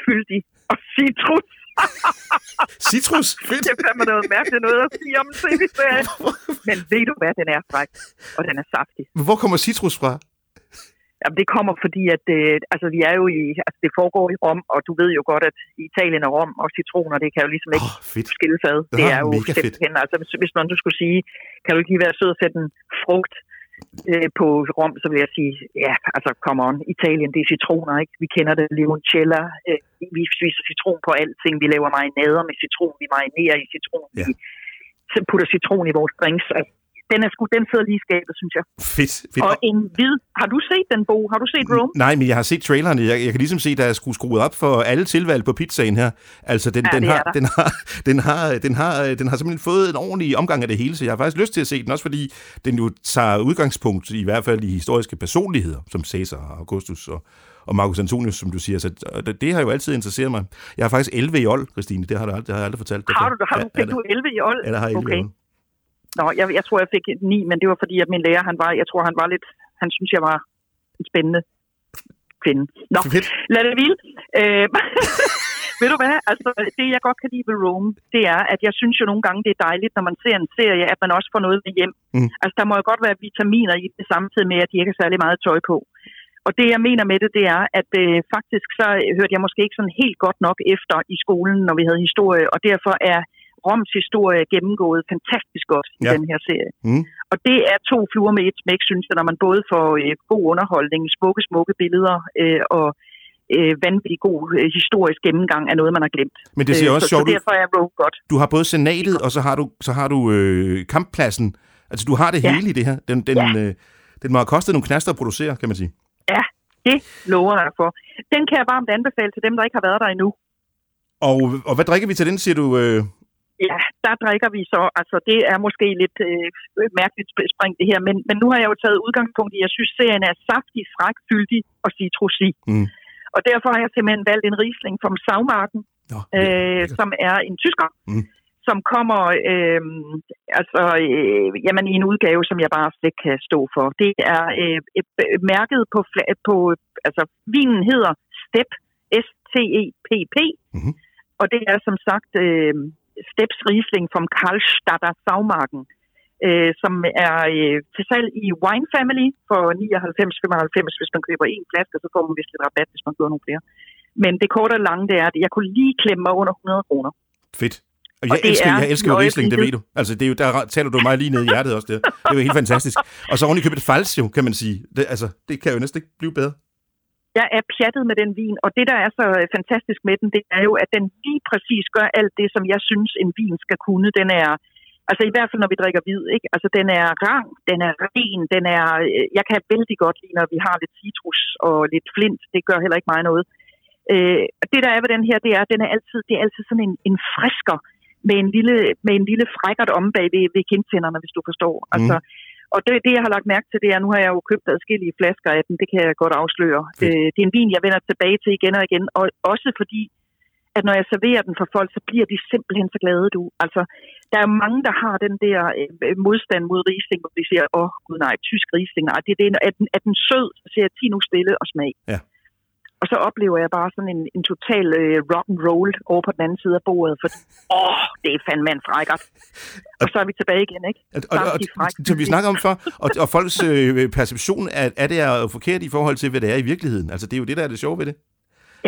fyldig og citrus. Citrus. Fedt. Det er fandme noget mærkeligt noget at sige om en tv-serie. Men ved du hvad? Den er fræk, og den er saftig. Hvor kommer citrus fra? Jamen, det kommer fordi, at øh, altså, vi er jo i, altså, det foregår i Rom, og du ved jo godt, at Italien og Rom og citroner, det kan jo ligesom ikke oh, fedt. skilles ad. Det Ah, er jo mega fedt. simpelthen, altså hvis, hvis man du skulle sige, kan du ikke lige være sød og sætte en frugt øh, på Rom, så vil jeg sige, ja, altså, come on, Italien, det er citroner, ikke? Vi kender det, limoncello, øh, vi spiser citron på alting, vi laver marinader med citron, vi marinerer i citron, ja. vi putter citron i vores drinks, altså, den, er sgu, den sidder lige i skabet, synes jeg. Fedt, fedt. Og en hvid. Har du set den, Bo? Har du set Rome? Nej, men jeg har set traileren. Jeg, jeg kan ligesom se, der er skruet skruet op for alle tilvalg på pizzaen her. Altså, den, ja, den, har, den, har, den, har, den, har, den har simpelthen fået en ordentlig omgang af det hele, så jeg har faktisk lyst til at se den, også fordi den jo tager udgangspunkt i hvert fald i historiske personligheder, som Caesar og Augustus og, og Marcus Antonius, som du siger. Så det, det har jo altid interesseret mig. Jeg har faktisk 11 i old, Christine. Det har, du aldrig, det har jeg aldrig fortalt dig. Har du, har du, fik du 11 i old? Ja, der har 11 okay. i old. Nå, jeg, jeg tror, jeg fik ni, men det var fordi, at min lærer, han var, jeg tror, han var lidt, han synes, jeg var en spændende kvinde. Nå, lad det hvile. Øh, ved du hvad, altså det jeg godt kan lide ved Rome, det er, at jeg synes jo nogle gange, det er dejligt, når man ser en serie, at man også får noget med hjem. Mm. Altså der må jo godt være vitaminer i det samtidig med, at de ikke har særlig meget tøj på. Og det jeg mener med det, det er, at øh, faktisk så hørte jeg måske ikke sådan helt godt nok efter i skolen, når vi havde historie, og derfor er Roms historie gennemgået fantastisk godt i ja. den her serie. Mm. Og det er to fluer med et smæk, synes jeg, når man både får øh, god underholdning, smukke, smukke billeder øh, og øh, vanvittig god øh, historisk gennemgang af noget, man har glemt. Men det ser øh, også så, sjovt ud. derfor er Rogue godt. Du har både senatet, og så har du, så har du øh, kamppladsen. Altså, du har det ja. hele i det her. Den, den, ja. øh, den må have kostet nogle knaster at producere, kan man sige. Ja, det lover jeg for. Den kan jeg varmt anbefale til dem, der ikke har været der endnu. Og, og hvad drikker vi til den, siger du? Øh... Ja, der drikker vi så, altså det er måske lidt øh, mærkeligt spring det her, men, men nu har jeg jo taget udgangspunkt i, at jeg synes, serien er saftig, fræk, fyldig og citrusig. Mm. Og derfor har jeg simpelthen valgt en risling fra Savmarken, Nå, øh, som er en tysker, mm. som kommer øh, altså, øh, jamen, i en udgave, som jeg bare slet kan stå for. Det er øh, mærket på, på, altså vinen hedder Step, S-T-E-P-P, mm-hmm. og det er som sagt... Øh, Steps Riesling fra Karlstadter Saumarken, øh, som er øh, til salg i Wine Family for 99,95, hvis man køber en flaske, så får man vist lidt rabat, hvis man køber nogle flere. Men det korte og lange, det er, at jeg kunne lige klemme mig under 100 kroner. Fedt. Og jeg, og elsker, jeg elsker jo Riesling, det ved du. Altså, det er jo, der taler du mig lige ned i hjertet også. Det, det er jo helt fantastisk. Og så oven i købet fals jo, kan man sige. Det, altså, det kan jo næsten ikke blive bedre. Jeg er pjattet med den vin, og det, der er så øh, fantastisk med den, det er jo, at den lige præcis gør alt det, som jeg synes, en vin skal kunne. Den er, altså i hvert fald, når vi drikker hvid, ikke? Altså, den er rang, den er ren, den er, øh, jeg kan vældig godt lide, når vi har lidt citrus og lidt flint. Det gør heller ikke mig noget. Øh, det, der er ved den her, det er, at den er altid, det er altid sådan en, en frisker med en lille, med en lille frækkert om bag ved, ved kindtænderne, hvis du forstår. Altså, mm. Altså, og det, det, jeg har lagt mærke til, det er, nu har jeg jo købt adskillige flasker af den, det kan jeg godt afsløre. Øh, det er en vin, jeg vender tilbage til igen og igen, og også fordi, at når jeg serverer den for folk, så bliver de simpelthen så glade, du. Altså, der er mange, der har den der øh, modstand mod Riesling, hvor de siger, åh, oh, gud nej, tysk Riesling, nej, det, det, er, den, er den sød, så siger jeg, nu stille og smag. Ja. Og så oplever jeg bare sådan en, en total øh, rock and roll over på den anden side af bordet, for åh, det er fandme en frækkert. Og så er vi tilbage igen, ikke? Og, og, og, som vi snakker om før, og, og folks øh, perception af, er det er forkert i forhold til, hvad det er i virkeligheden. Altså, det er jo det, der er det sjove ved det.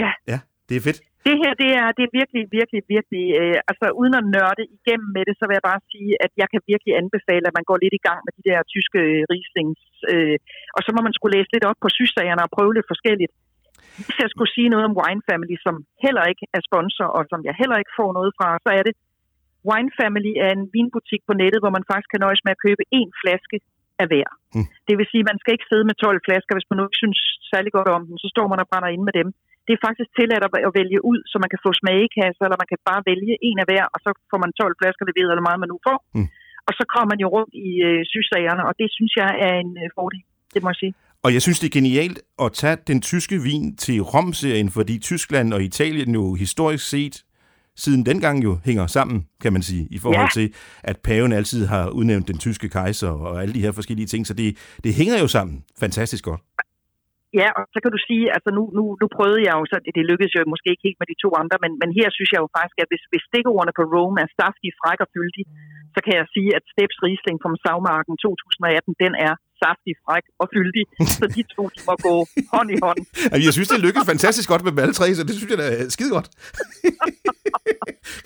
Ja. Ja, det er fedt. Det her, det er, det er virkelig, virkelig, virkelig, øh, altså uden at nørde igennem med det, så vil jeg bare sige, at jeg kan virkelig anbefale, at man går lidt i gang med de der tyske øh, Rieslings, øh, og så må man skulle læse lidt op på syssagerne og prøve lidt forskelligt. Hvis jeg skulle sige noget om Wine Family, som heller ikke er sponsor, og som jeg heller ikke får noget fra, så er det, Wine Family er en vinbutik på nettet, hvor man faktisk kan nøjes med at købe én flaske af hver. Mm. Det vil sige, at man skal ikke sidde med 12 flasker, hvis man nu ikke synes særlig godt om dem. Så står man og brænder ind med dem. Det er faktisk tilladt at vælge ud, så man kan få smagekasser, eller man kan bare vælge en af hver, og så får man 12 flasker leveret, eller meget man nu får. Mm. Og så kommer man jo rundt i øh, sygsagerne, og det synes jeg er en øh, fordel, det må jeg sige. Og jeg synes, det er genialt at tage den tyske vin til Rom-serien, fordi Tyskland og Italien jo historisk set siden dengang jo hænger sammen, kan man sige, i forhold ja. til, at paven altid har udnævnt den tyske kejser og alle de her forskellige ting. Så det, det hænger jo sammen fantastisk godt. Ja, og så kan du sige, altså nu, nu, nu prøvede jeg jo, så det, det lykkedes jo måske ikke helt med de to andre, men, men her synes jeg jo faktisk, at hvis, hvis stikordene på Rome er saftig, fræk og fyldig, så kan jeg sige, at Steps Riesling fra Savmarken 2018, den er saftig, fræk og fyldig, så de to de må gå hånd i hånd. Jeg synes, det lykkedes fantastisk godt med dem alle tre, så det synes jeg er skide godt.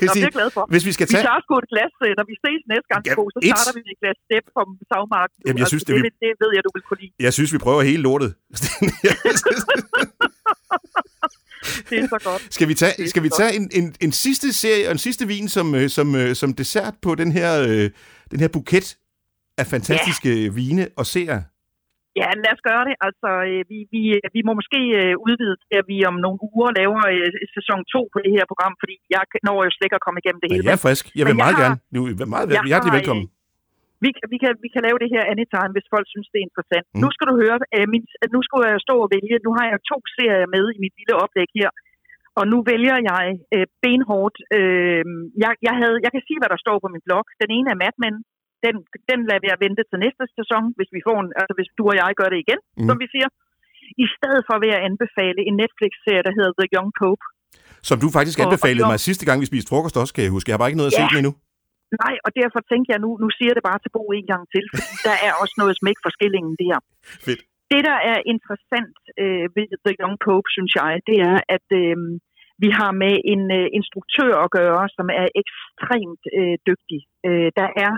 Nå, det er glad for. Hvis vi skal Vi tage... tager sgu et glas, øh, når vi ses næste gang, Ja, så et. starter vi med et glas step på savmarken. Jamen, jeg synes, det det, vil- det, ved jeg, du vil kunne lide. Jeg synes, vi prøver hele lortet. Det er så godt. skal vi tage, skal vi tage en, en, en sidste serie og en sidste vin som, øh, som, øh, som dessert på den her, øh, den her buket af fantastiske ja. vine og serier? Ja, lad os gøre det. Altså, øh, vi, vi, vi må måske øh, udvide til, at vi om nogle uger laver øh, sæson 2 på det her program, fordi jeg når jo slet ikke at komme igennem det Ja, hele. jeg er frisk. Jeg vil Men jeg meget har- gerne. Nu, er meget jeg hjertelig har, velkommen. Vi kan, vi, kan, vi kan lave det her anytime, hvis folk synes, det er interessant. Mm. Nu skal du høre, øh, min, nu skal jeg stå og vælge. Nu har jeg to serier med i mit lille oplæg her. Og nu vælger jeg øh, benhårdt. Øh, jeg, jeg, havde, jeg kan sige, hvad der står på min blog. Den ene er Mad Men. Den, den lader jeg vente til næste sæson, hvis vi får en, altså hvis du og jeg gør det igen, Mm. som vi siger. I stedet for vil jeg anbefale en Netflix-serie, der hedder The Young Pope. Som du faktisk anbefalede og- mig sidste gang, vi spiste frokost også, kan jeg huske. Jeg har bare ikke noget at se Ja. den endnu. Nej, og derfor tænker jeg nu, nu siger jeg det bare til Bo en gang til, fordi der er også noget smæk for skillingen der. Fedt. Det, der er interessant øh, ved The Young Pope, synes jeg, det er, at øh, vi har med en øh, instruktør at gøre, som er ekstremt øh, dygtig. Øh, der er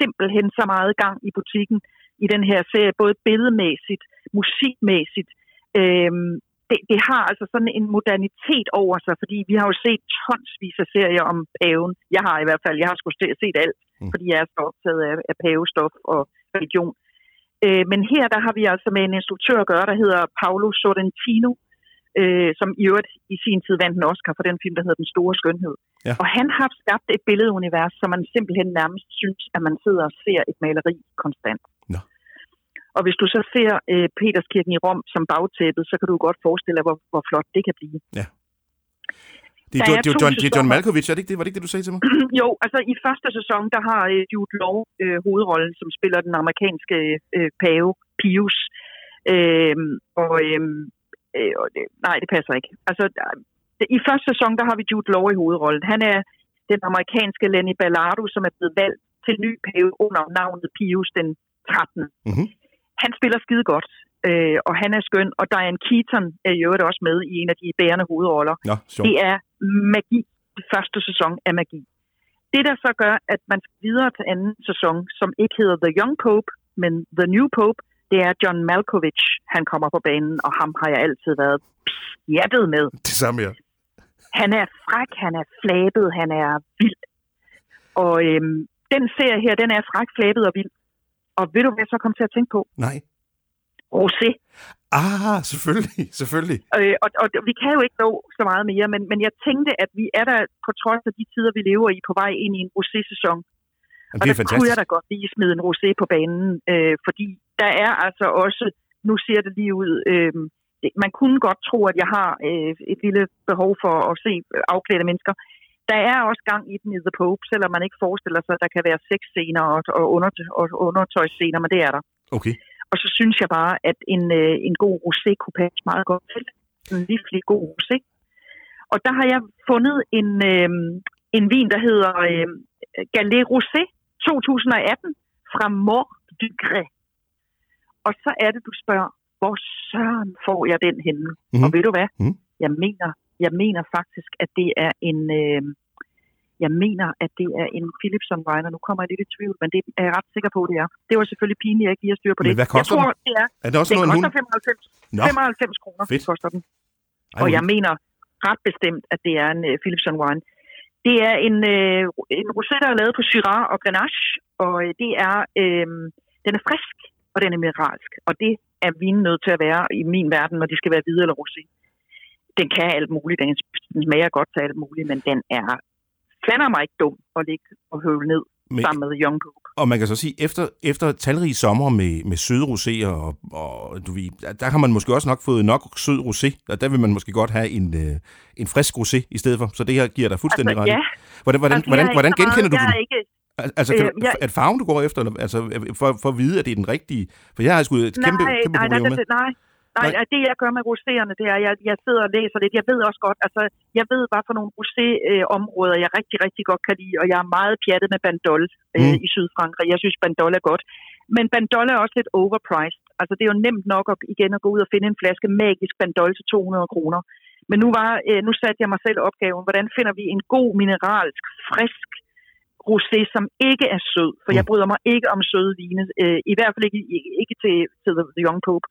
simpelthen så meget gang i butikken i den her serie, både billedmæssigt, musikmæssigt. Øh, det, det har altså sådan en modernitet over sig, fordi vi har jo set tonsvis af serier om paven. Jeg har i hvert fald, jeg har sgu se- set alt, mm. fordi jeg er så optaget af, af pavestof og religion. Øh, men her der har vi altså med en instruktør at gøre, der hedder Paolo Sorrentino, øh, som i øvrigt i sin tid vandt en Oscar for den film, der hedder Den Store Skønhed. Ja. Og han har skabt et billedunivers, som man simpelthen nærmest synes, at man sidder og ser et maleri konstant. Nå. Og hvis du så ser øh, Peterskirken i Rom som bagtæppet, så kan du godt forestille dig, hvor, hvor flot det kan blive. Det er, jo, det, er John, det er John. Malkovich, er det ikke det? Var det ikke det, du sagde til mig? jo, altså i første sæson, der har øh, Jude Law øh, hovedrollen, som spiller den amerikanske øh, pave, Pius. Øh, og, øh, øh, og det, nej, det passer ikke. Altså, i første sæson, der har vi Jude Law i hovedrollen. Han er den amerikanske Lenny Ballardo, som er blevet valgt til ny pave under navnet Pius den 13. Mhm. Han spiller skide godt, øh, og han er skøn. Og Diane Keaton er i øvrigt også med i en af de bærende hovedroller. Nå, sjovt. Det er magi. Det første sæson er magi. Det, der så gør, at man skal videre til anden sæson, som ikke hedder The Young Pope, men The New Pope, det er John Malkovich, han kommer på banen, og ham har jeg altid været pjattet med. Det samme, ja. Han er fræk, han er flabet, han er vild. Og øhm, den serie her, den er fræk, flabet og vild. Og ved du, hvad jeg så kom til at tænke på? Nej. Rosé. Ah, selvfølgelig, selvfølgelig. Øh, og, og vi kan jo ikke nå så meget mere, men, men jeg tænkte, at vi er der på trods af de tider, vi lever i, på vej ind i en rosé-sæson. Jamen, Og det er der kunne fantastisk. jeg da godt lige smide en rosé på banen, øh, fordi der er altså også, nu ser det lige ud, øh, man kunne godt tro, at jeg har øh, et lille behov for at se afklædte mennesker. Der er også gang i den i The Pope, selvom man ikke forestiller sig, at der kan være sexscener og, og, under, og undertøjsscener, men det er der. Okay. Og så synes jeg bare, at en, øh, en god rosé kunne passe meget godt til. En livlig god rosé. Og der har jeg fundet en, øh, en vin, der hedder øh, Galet Rosé 2018 fra Mort du Grès. Og så er det, du spørger, hvor søren får jeg den henne? Mhm. Mm-hmm. Og ved du hvad? Mhm. Jeg, mener, jeg mener faktisk, at det er en... Øh, jeg mener, at det er en Philipson Weiner. Nu kommer jeg lidt i tvivl, men det er jeg ret sikker på, det er. Det var selvfølgelig pinligt, at jeg ikke lige har styr på Men det. hvad koster jeg tror, det er Er det også den noget, koster 95, Nå, 95 kroner, Fedt. koster den. Ej, Og jeg mener ret bestemt, at det er en uh, Philipson wine. Det er en, uh, en rosé, der er lavet på Syrah og Grenache, og uh, det er, uh, den er frisk, og den er mineralsk. Og det er vinen nødt til at være i min verden, når de skal være hvide eller rosé. Den kan alt muligt, den smager godt til alt muligt, men den er fandme mig ikke dum at ligge og høvle ned Men, sammen med Young Cook. og man kan så sige, efter, efter talrige sommer med, med søde roséer, og, og du ved, der, har man måske også nok fået nok sød rosé, og der vil man måske godt have en, øh, en frisk rosé i stedet for. Så det her giver dig fuldstændig Altså, ret. ja, Hvordan, hvordan, altså, hvordan, hvordan så meget- genkender du jeg den? er ikke, Altså, kan Øh, jeg- er det farven, du går efter? Eller, altså, for, for at vide, at det er den rigtige? For jeg har sgu et kæmpe, nej, kæmpe nej, problem nej, med. nej, nej, nej, det jeg gør med roséerne, det er, at jeg, jeg sidder og læser lidt. Jeg ved også godt, altså, jeg ved, hvad for nogle rosé-områder, jeg rigtig, rigtig godt kan lide, og jeg er meget pjattet med Bandol øh, Mm. i Sydfrankrig. Jeg synes, Bandol er godt. Men Bandol er også lidt overpriced. Altså det er jo nemt nok at, igen at gå ud og finde en flaske magisk Bandol til 200 kroner. Men nu, var, øh, nu satte jeg mig selv opgaven, hvordan finder vi en god mineralsk, frisk rosé, som ikke er sød. For jeg mm. bryder mig ikke om søde vine. Øh, I hvert fald ikke, ikke til, til The Young Pope.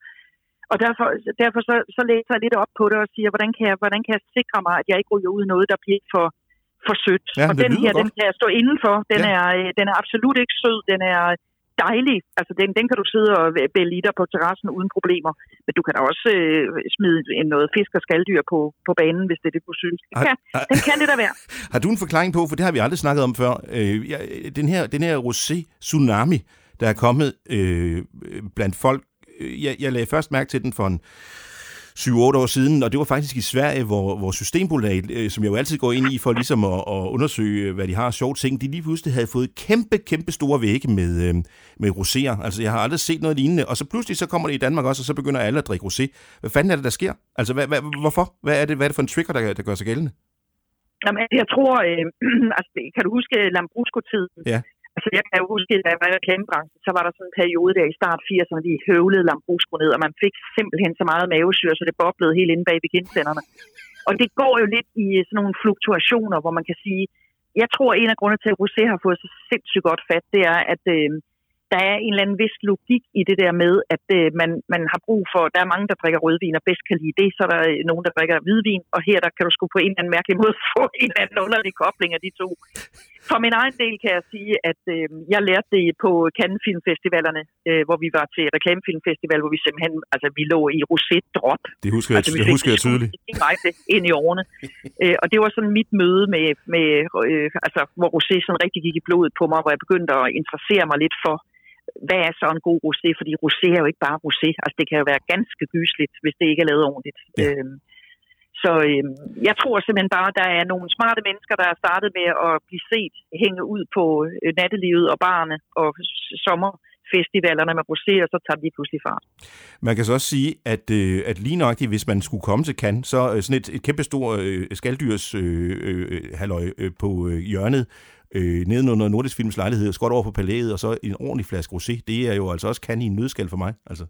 Og derfor, derfor så, så læser jeg lidt op på det og siger, hvordan kan jeg, hvordan kan jeg sikre mig, at jeg ikke ryger ud i noget, der bliver for, for sødt. Ja, og den her, godt. den kan jeg stå indenfor. Den, ja. er, øh, den er absolut ikke sød. Den er dejlig. Altså, den, den kan du sidde og bælge i dig på terrassen uden problemer. Men du kan da også øh, smide noget fisk og skalddyr på, på banen, hvis det er det, du synes. Den kan, har, den kan det der være. Har du en forklaring på, for det har vi aldrig snakket om før, øh, den her, den her rosé-tsunami, der er kommet øh, blandt folk. Øh, jeg, jeg lagde først mærke til den for en 7-8 år siden, og det var faktisk i Sverige, hvor, hvor Systembolaget, øh, som jeg jo altid går ind i for ligesom at, at undersøge, hvad de har af sjove ting, de lige pludselig havde fået kæmpe, kæmpe store vægge med, øh, med roséer. Altså, jeg har aldrig set noget lignende, og så pludselig så kommer det i Danmark også, og så begynder alle at drikke rosé. Hvad fanden er det, der sker? Altså, hvad, hvad, hvorfor? Hvad er, det, hvad er det for en trigger, der, der gør sig gældende? Jamen, jeg tror, øh, altså, kan du huske Lambrusco-tiden? Ja. Altså, jeg kan jo huske, da jeg var i reklamebranchen, så var der sådan en periode der i start 80'erne, de høvlede Lambrusco ned, og man fik simpelthen så meget mavesyre, så det boblede helt inde bag ved. Og det går jo lidt i sådan nogle fluktuationer, hvor man kan sige, jeg tror, at en af grundene til, at Rosé har fået så sindssygt godt fat, det er, at øh, der er en eller anden vis logik i det der med, at øh, man, man har brug for, der er mange, der drikker rødvin og bedst kan lide det, så er der øh, nogen, der drikker hvidvin, og her der kan du sgu på en eller anden mærkelig måde få en eller anden underlig kobling af de to. For min egen del kan jeg sige, at øh, jeg lærte det på Cannes Filmfestivalerne, øh, hvor vi var til reklamefilmfestival, hvor vi simpelthen, altså vi lå i roset-drop. Det husker jeg, altså, det husker jeg tydeligt. Direkte ind i årene. øh, og det var sådan mit møde med, med øh, altså, hvor rosé sådan rigtig gik i blodet på mig, hvor jeg begyndte at interessere mig lidt for, hvad er så en god rosé? Fordi rosé er jo ikke bare rosé. Altså det kan jo være ganske gysligt, hvis det ikke er lavet ordentligt. Ja. Øhm, så øhm, jeg tror simpelthen bare, at der er nogle smarte mennesker, der er startet med at blive set hænge ud på øh, nattelivet og barne og sommerfestivalerne med rosé, og så tager de pludselig fart. Man kan så også sige, at, øh, at lige nøjagtigt, hvis man skulle komme til Cannes, så øh, sådan et, et kæmpe stor øh, skalddyrs øh, øh, halløj øh, på øh, hjørnet øh, nedenunder Nordisk Films lejlighed, skot over på palæet, og så en ordentlig flaske rosé. Det er jo altså også kan i en nødskal for mig. Altså,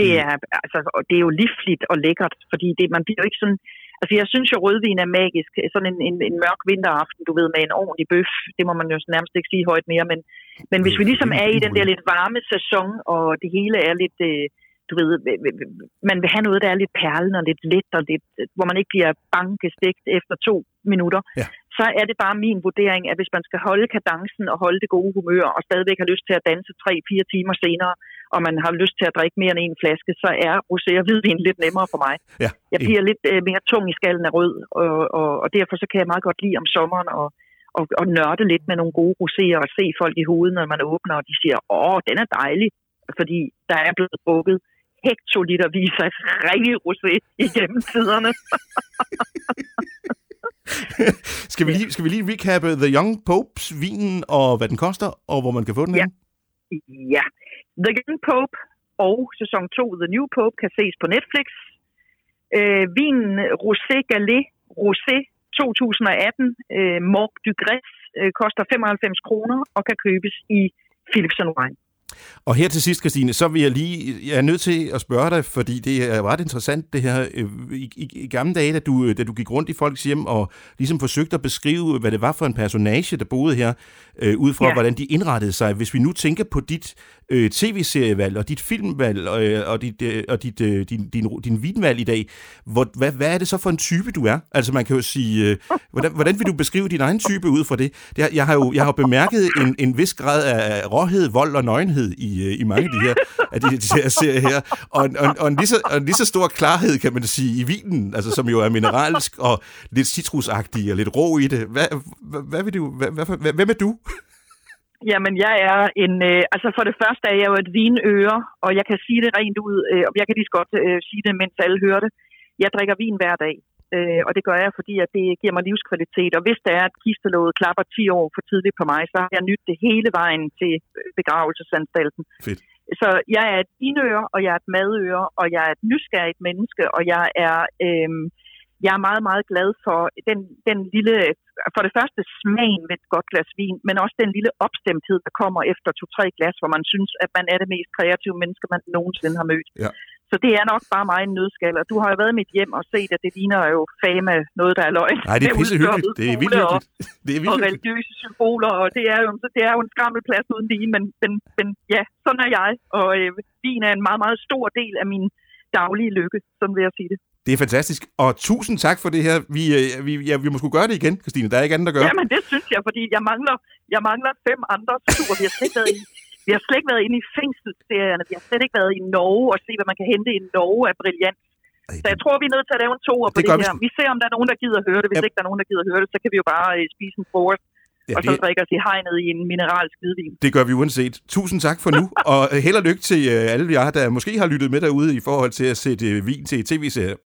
det, er, altså, det er jo livligt og lækkert, fordi det, man bliver jo ikke sådan... Altså, jeg synes jo, rødvin er magisk. Sådan en, en, en mørk vinteraften, du ved, med en ordentlig bøf. Det må man jo nærmest ikke sige højt mere, men, men hvis vi ligesom er i den der lidt varme sæson, og det hele er lidt... Øh, du ved, man vil have noget, der er lidt perlen og lidt let, og lidt, hvor man ikke bliver bankestegt efter to minutter. Ja så er det bare min vurdering, at hvis man skal holde kadencen og holde det gode humør, og stadigvæk har lyst til at danse 3-4 timer senere, og man har lyst til at drikke mere end en flaske, så er rosé og hvidvin lidt nemmere for mig. Ja. Jeg bliver lidt øh, mere tung i skallen af rød, og, og, og derfor så kan jeg meget godt lide om sommeren og, og, og nørde lidt med nogle gode roséer og se folk i hovedet, når man åbner, og de siger, åh, den er dejlig, fordi der er blevet drukket hektoliter af ringe rosé igennem tiderne. skal, vi lige, skal vi lige recappe The Young Popes vinen og hvad den koster, og hvor man kan få den ja. Ja. The Young Pope og sæson 2 The New Pope kan ses på Netflix. Øh, vinen Rosé Galet Rosé 2018 øh, Morg du Gres øh, koster 95 kroner og kan købes i Philips Wine. Og her til sidst, Christine, så vil jeg lige, jeg er nødt til at spørge dig, fordi det er ret interessant det her. Øh, I, i, i gamle dage, da du, da du gik rundt i folks hjem og ligesom forsøgte at beskrive, hvad det var for en personage, der boede her, øh, ud fra ja. hvordan de indrettede sig. Hvis vi nu tænker på dit øh, tv-serievalg og dit filmvalg øh, og dit, øh, og dit, øh, din, din, din vinvalg i dag, hvor, hvad, hvad er det så for en type, du er? Altså man kan jo sige, øh, hvordan, hvordan vil du beskrive din egen type ud fra det? Jeg, jeg har jo jeg har bemærket en, en vis grad af råhed, vold og nøgenhed i, øh, i mange af de her, af de, de her serier her, og, og, og, en lige så, og en lige så stor klarhed, kan man sige, i vinen, altså som jo er mineralsk og lidt citrusagtig og lidt rå i det. Hvad, hvad, hvad vil du, hvad, hvad, hvem er du? Jamen, jeg er en... Øh, altså, for det første er jeg jo et vinøre, og jeg kan sige det rent ud, øh, og jeg kan lige så godt øh, sige det, mens alle hører det. Jeg drikker vin hver dag, øh, og det gør jeg, fordi at det giver mig livskvalitet. Og hvis det er, at kistelåget klapper 10 år for tidligt på mig, så har jeg nyt det hele vejen til begravelsesanstalten. Fedt. Så jeg er et vinøre, og jeg er et madøre, og jeg er et nysgerrigt menneske, og jeg er... Øh, jeg er meget, meget glad for den, den lille, for det første smagen ved et godt glas vin, men også den lille opstemthed, der kommer efter to-tre glas, hvor man synes, at man er det mest kreative menneske, man nogensinde har mødt. Ja. Så det er nok bare mig en nødskal, og du har jo været i mit hjem og set, at det ligner jo fame noget, der er løgn. Nej, det er pisse hyggeligt. Det er vildt hyggeligt. Det er vildt og religiøse symboler, og det er jo, det er jo en skrammelplads uden lige, men, men, men ja, sådan er jeg, og øh, vin er en meget, meget stor del af min daglige lykke, sådan vil jeg sige det. Det er fantastisk, og tusind tak for det her. Vi, øh, vi, ja, vi må sgu gøre det igen, Christine. Der er ikke andet at gøre. Jamen, det synes jeg, fordi jeg mangler, jeg mangler fem andre ture. Vi har slet ikke været i, vi har slet ikke været inde i fængselsserierne. Vi har slet ikke været i Norge og se, hvad man kan hente i Norge af brilliant. Så jeg tror, vi er nødt til at lave en toer på Det det, vi her. Vi ser, om der er nogen, der gider høre det. Hvis Ja. ikke der er nogen, der gider høre det, så kan vi jo bare øh, spise en frokost, ja, og så det, drikke os i hegnet i en mineralsk hvidvin. det gør vi uanset. Tusind tak for nu, og held og lykke til øh, alle jer, der måske har lyttet med derude i forhold til at sætte vin til tv-serier.